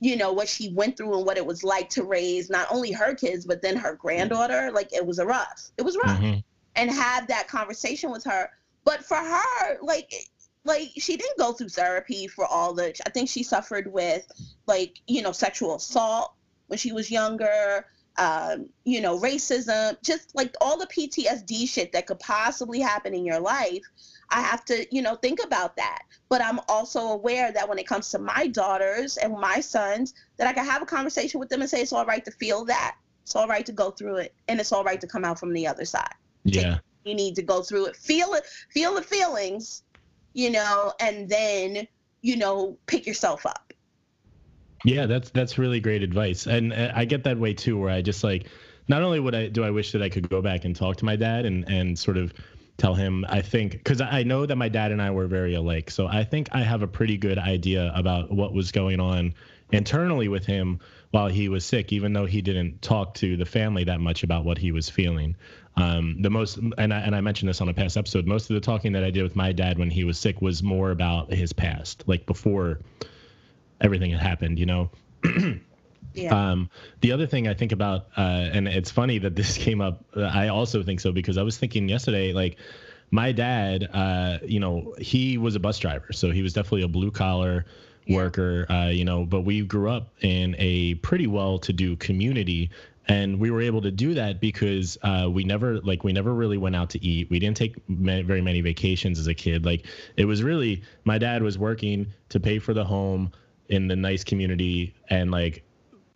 you know, what she went through and what it was like to raise not only her kids, but then her granddaughter. Like it was a rough. It was rough.
Mhm.
And have that conversation with her. But for her, like, like she didn't go through therapy for all the. I think she suffered with, like, you know, sexual assault when she was younger. Um, you know, racism, just like all the PTSD shit that could possibly happen in your life. I have to, you know, think about that. But I'm also aware that when it comes to my daughters and my sons, that I can have a conversation with them and say it's all right to feel that. It's all right to go through it, and it's all right to come out from the other side.
Yeah.
You need to go through it, feel it, feel the feelings, you know, and then, you know, pick yourself up.
Yeah, that's that's really great advice, and I get that way too. Where I just like, not only would I do I wish that I could go back and talk to my dad and and sort of tell him I think because I know that my dad and I were very alike, so I think I have a pretty good idea about what was going on internally with him while he was sick, even though he didn't talk to the family that much about what he was feeling. Um, the most, and I, and I mentioned this on a past episode, most of the talking that I did with my dad when he was sick was more about his past, like before everything had happened, you know? *clears throat*
Yeah.
Um, the other thing I think about, uh, and it's funny that this *laughs* came up. I also think so because I was thinking yesterday, like my dad, uh, you know, he was a bus driver, so he was definitely a blue collar
Yeah.
worker, uh, you know. But we grew up in a pretty well-to-do community, and we were able to do that because uh, we never, like, we never really went out to eat. We didn't take ma- very many vacations as a kid. Like, it was really my dad was working to pay for the home in the nice community, and like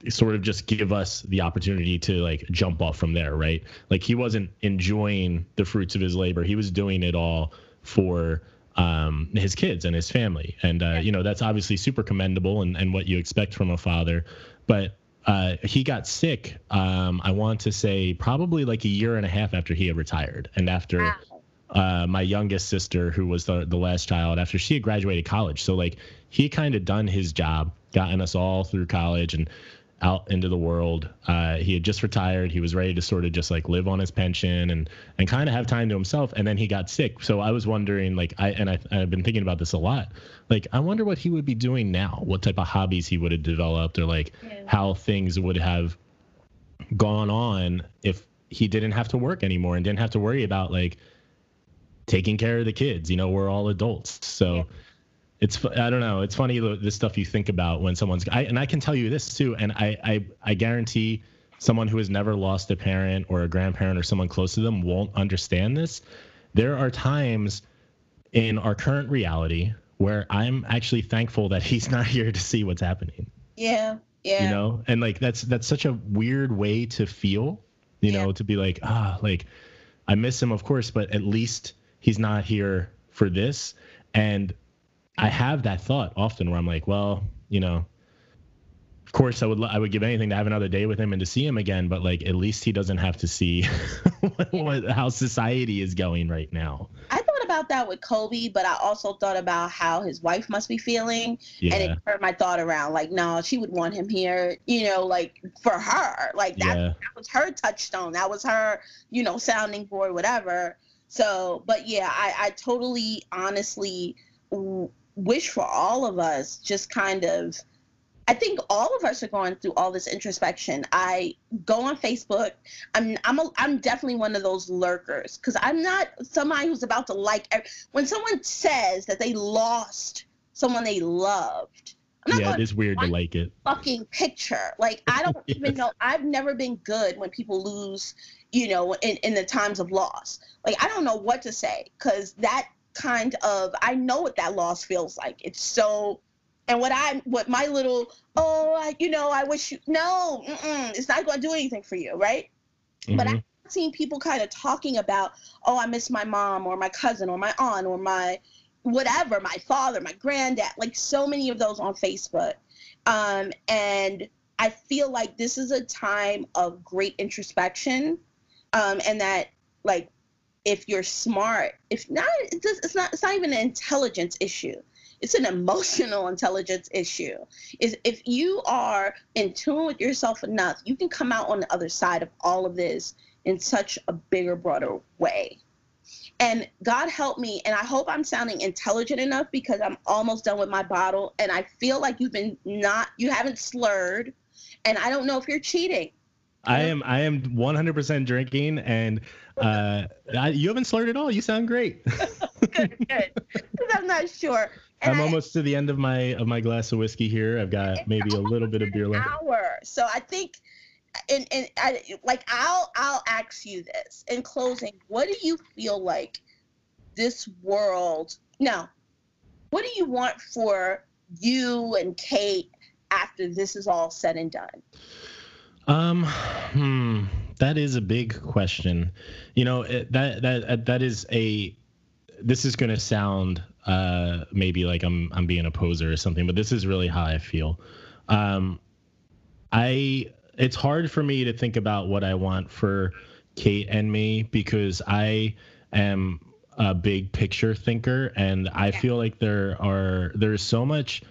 sort of just give us the opportunity to like jump off from there, right? Like he wasn't enjoying the fruits of his labor. He was doing it all for um, his kids and his family. And, uh, you know, that's obviously super commendable and, and what you expect from a father. But uh, he got sick, um, I want to say probably like a year and a half after he had retired. And after
Wow.
uh, my youngest sister, who was the, the last child, after she had graduated college. So, like, he kind of done his job, gotten us all through college and out into the world. Uh, he had just retired. He was ready to sort of just like live on his pension and and kind of have time to himself. And then he got sick. So I was wondering, like, I and I, I've been thinking about this a lot. Like, I wonder what he would be doing now. What type of hobbies he would have developed, or like
Yeah.
how things would have gone on if he didn't have to work anymore and didn't have to worry about like taking care of the kids. You know, we're all adults, so.
Yeah.
It's I don't know. It's funny the, the stuff you think about when someone's I, and I can tell you this too, and I, I I guarantee someone who has never lost a parent or a grandparent or someone close to them won't understand this. There are times in our current reality where I'm actually thankful that he's *laughs* not here to see what's happening.
Yeah. Yeah.
You know, and like that's that's such a weird way to feel. You
Yeah.
know, to be like ah, like I miss him, of course, but at least he's not here for this. And I have that thought often where I'm like, well, you know, of course I would I would give anything to have another day with him and to see him again, but like at least he doesn't have to see what, *laughs* what, how society is going right now.
I thought about that with Kobe, but I also thought about how his wife must be feeling.
Yeah,
And it turned my thought around like, no, she would want him here, you know, like for her. Like that,
yeah,
that was her touchstone. That was her, you know, sounding board, whatever. So, but yeah, I, I totally honestly wish for all of us just kind of I think all of us are going through all this introspection. I go on Facebook. I'm I'm a, I'm definitely one of those lurkers because I'm not somebody who's about to like when someone says that they lost someone they loved. I'm not
yeah. It is weird to like it.
fucking picture. Like I don't *laughs* even know. I've never been good when people lose, you know, in, in the times of loss. Like I don't know what to say because that kind of I know what that loss feels like. It's so, and what I what my little oh I, you know I wish you no it's not going to do anything for you, right? But
Mhm.
I've seen people kind of talking about oh I miss my mom or my cousin or my aunt or my whatever my father my granddad like so many of those on facebook um, and i feel like this is a time of great introspection um, and that like if you're smart if not it's, just, it's not it's not even an intelligence issue it's an emotional intelligence issue is if you are in tune with yourself enough you can come out on the other side of all of this in such a bigger, broader way. And God help me, and I hope I'm sounding intelligent enough because I'm almost done with my bottle, and I feel like you've been not, you haven't slurred, and I don't know if you're cheating.
I am I am 100% drinking, and uh, I, you haven't slurred at all. You sound great. *laughs*
good, good. Because I'm not sure.
And I'm I, almost to the end of my of my glass of whiskey here. I've got maybe a little bit of beer left.
Hour. So I think, and and I like I'll I'll ask you this in closing. What do you feel like this world? No. What do you want for you and Kate after this is all said and done?
Um, hmm, that is a big question. You know, it, that that that is a. This is going to sound uh maybe like I'm I'm being a poser or something, but this is really how I feel. Um, I it's hard for me to think about what I want for Kate and me because I am a big picture thinker and I feel like there are there's so much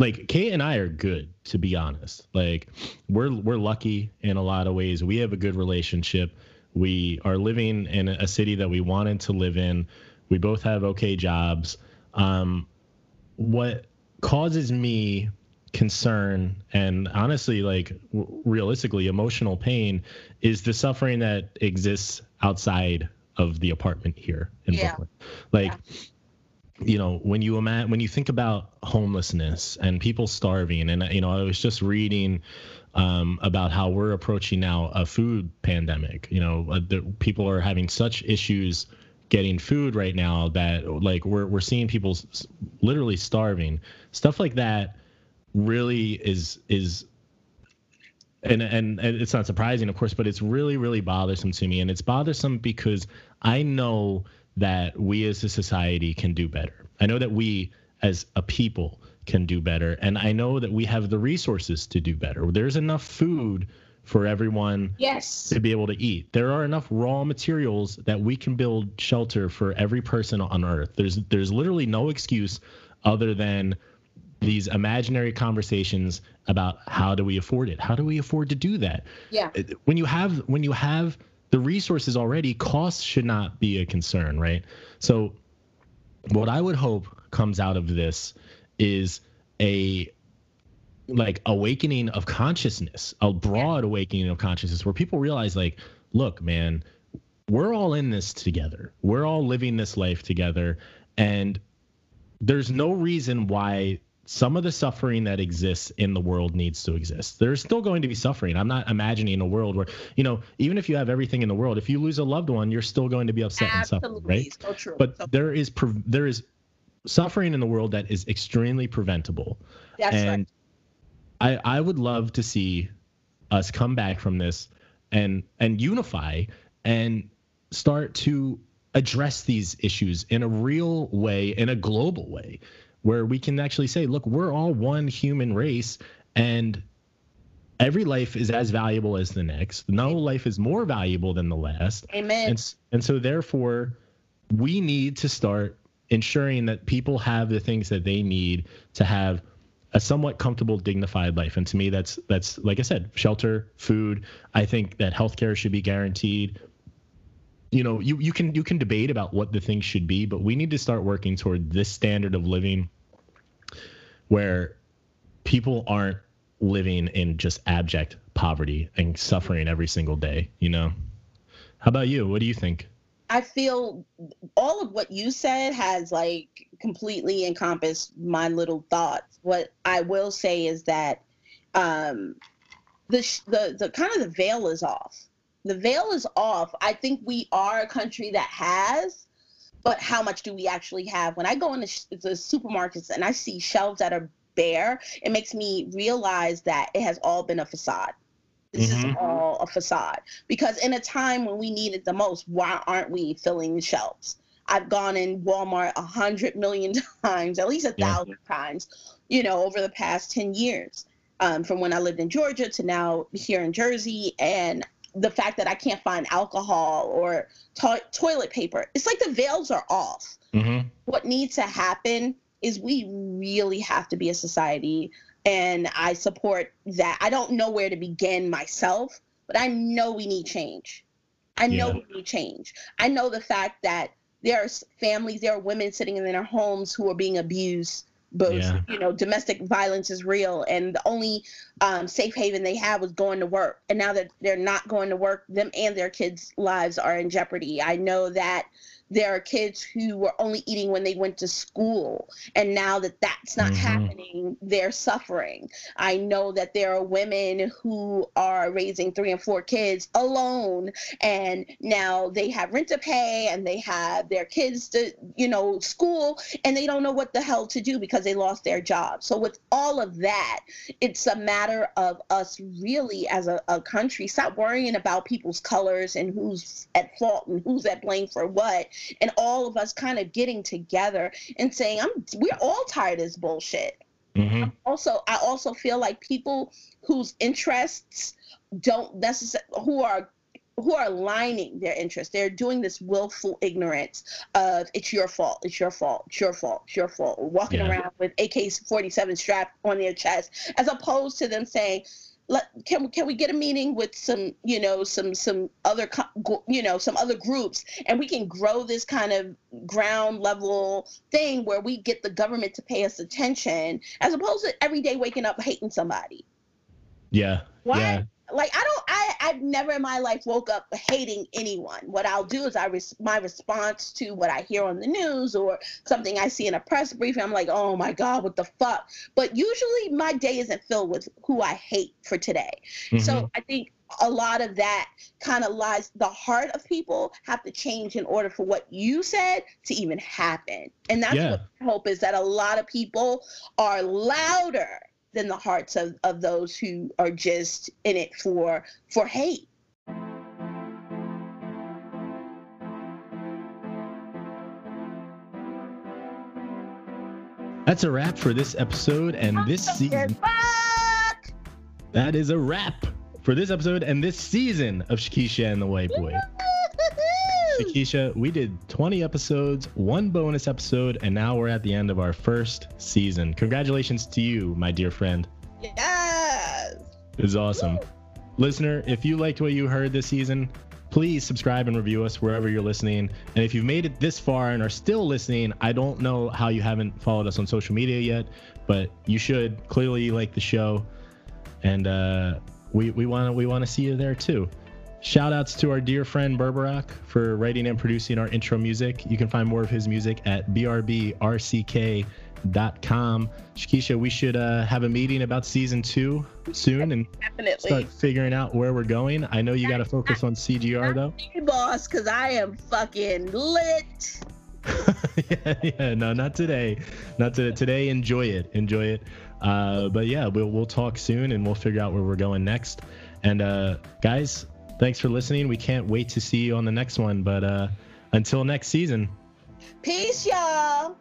like Kate and I are good to be honest. Like we're we're lucky in a lot of ways. We have a good relationship. We are living in a city that we wanted to live in. We both have okay jobs. Um, what causes me concern and honestly like w- realistically emotional pain is the suffering that exists outside of the apartment here in yeah. Brooklyn. Like yeah you know when you imagine when you think about homelessness and people starving and you know i was just reading um, about how we're approaching now a food pandemic you know uh, the, people are having such issues getting food right now that like we're, we're seeing people s- literally starving. Stuff like that really is is and, and and it's not surprising of course but it's really really bothersome to me. And it's bothersome because i know that we as a society can do better. I know that we as a people can do better. And I know that we have the resources to do better. There's enough food for everyone
yes.
to be able to eat. There are enough raw materials that we can build shelter for every person on earth. There's there's literally no excuse other than these imaginary conversations about how do we afford it? How do we afford to do that?
Yeah.
When you have when you have the resources already, costs should not be a concern, right? So, what I would hope comes out of this is a like awakening of consciousness, a broad awakening of consciousness where people realize, like, look, man, we're all in this together. We're all living this life together. And there's no reason why some of the suffering that exists in the world needs to exist. There's still going to be suffering. I'm not imagining a world where, you know, even if you have everything in the world, if you lose a loved one, you're still going to be upset Absolutely. and suffer, right?
So true.
But
so
there is there is suffering in the world that is extremely preventable.
That's
and
right.
I I would love to see us come back from this and and unify and start to address these issues in a real way in a global way where we can actually say, look, we're all one human race and every life is as valuable as the next. No life is more valuable than the last.
Amen.
And, and so therefore we need to start ensuring that people have the things that they need to have a somewhat comfortable, dignified life. And to me, that's that's like I said, shelter, food. I think that healthcare should be guaranteed you know, you, you can you can debate about what the thing should be, but we need to start working toward this standard of living where people aren't living in just abject poverty and suffering every single day, you know? How about you? What do you think?
I feel all of what you said has like completely encompassed my little thoughts. What I will say is that um, the the the kind of the veil is off the veil is off. I think we are a country that has, but how much do we actually have? When I go into sh- the supermarkets and I see shelves that are bare, it makes me realize that it has all been a facade. This mm-hmm. is all a facade. Because in a time when we need it the most, why aren't we filling the shelves? I've gone in Walmart a hundred million *laughs* times, at least a thousand yeah. times, you know, over the past 10 years. Um, from when I lived in Georgia to now here in Jersey. And the fact that I can't find alcohol or to- toilet paper. It's like the veils are off.
Mm-hmm.
What needs to happen is we really have to be a society, and I support that. I don't know where to begin myself, but I know we need change. I know yeah. we need change. I know the fact that there are families, there are women sitting in their homes who are being abused. Both, yeah. you know, domestic violence is real, and the only um, safe haven they had was going to work. And now that they're not going to work, them and their kids' lives are in jeopardy. I know that there are kids who were only eating when they went to school. And now that that's not mm-hmm. happening they're suffering. I know that there are women who are raising three and four kids alone. And now they have rent to pay and they have their kids to you know school. And they don't know what the hell to do because they lost their job. So with all of that it's a matter of us really as a, a country stop worrying about people's colors and who's at fault and who's at blame for what and all of us kind of getting together and saying, "I'm we're all tired of this bullshit." Mm-hmm. Also, I also feel like people whose interests don't necessarily who are who are aligning their interests. They're doing this willful ignorance of it's your fault, it's your fault, it's your fault, it's your fault. Walking yeah. around with AK-47 strapped on their chest, as opposed to them saying, let can can we get a meeting with some you know some some other you know some other groups? And we can grow this kind of ground level thing where we get the government to pay us attention as opposed to every day waking up hating somebody.
Yeah.
Why
yeah
like I don't I I've never in my life woke up hating anyone. What I'll do is I res- my response to what I hear on the news or something I see in a press briefing. I'm like, oh my god, what the fuck? But usually my day isn't filled with who I hate for today. Mm-hmm. So I think a lot of that kind of lies the heart of people have to change in order for what you said to even happen and that's yeah. what i hope is that a lot of people are louder than the hearts of, of those who are just in it for for hate.
That's a wrap for this episode and this season. That is a wrap for this episode and this season of Shakisha and the White Boy. Keisha, we did 20 episodes, one bonus episode, and now we're at the end of our first season. Congratulations to you, my dear friend.
Yes.
It's awesome. Woo. Listener, if you liked what you heard this season, please subscribe and review us wherever you're listening. And if you've made it this far and are still listening, I don't know how you haven't followed us on social media yet, but you should. Clearly, you like the show, and uh, we we want to we want to see you there too. Shout outs to our dear friend Berberak for writing and producing our intro music. You can find more of his music at brbrck.com. Shakisha, we should uh, have a meeting about season two soon and
Definitely.
start figuring out where we're going. I know you got to focus on CGR though.
boss, because I am fucking lit. *laughs*
yeah, yeah, no, not today. Not today. Today, enjoy it. Enjoy it. Uh, but yeah, we'll, we'll talk soon and we'll figure out where we're going next. And uh, guys, thanks for listening. We can't wait to see you on the next one. But uh, until next season.
Peace, y'all.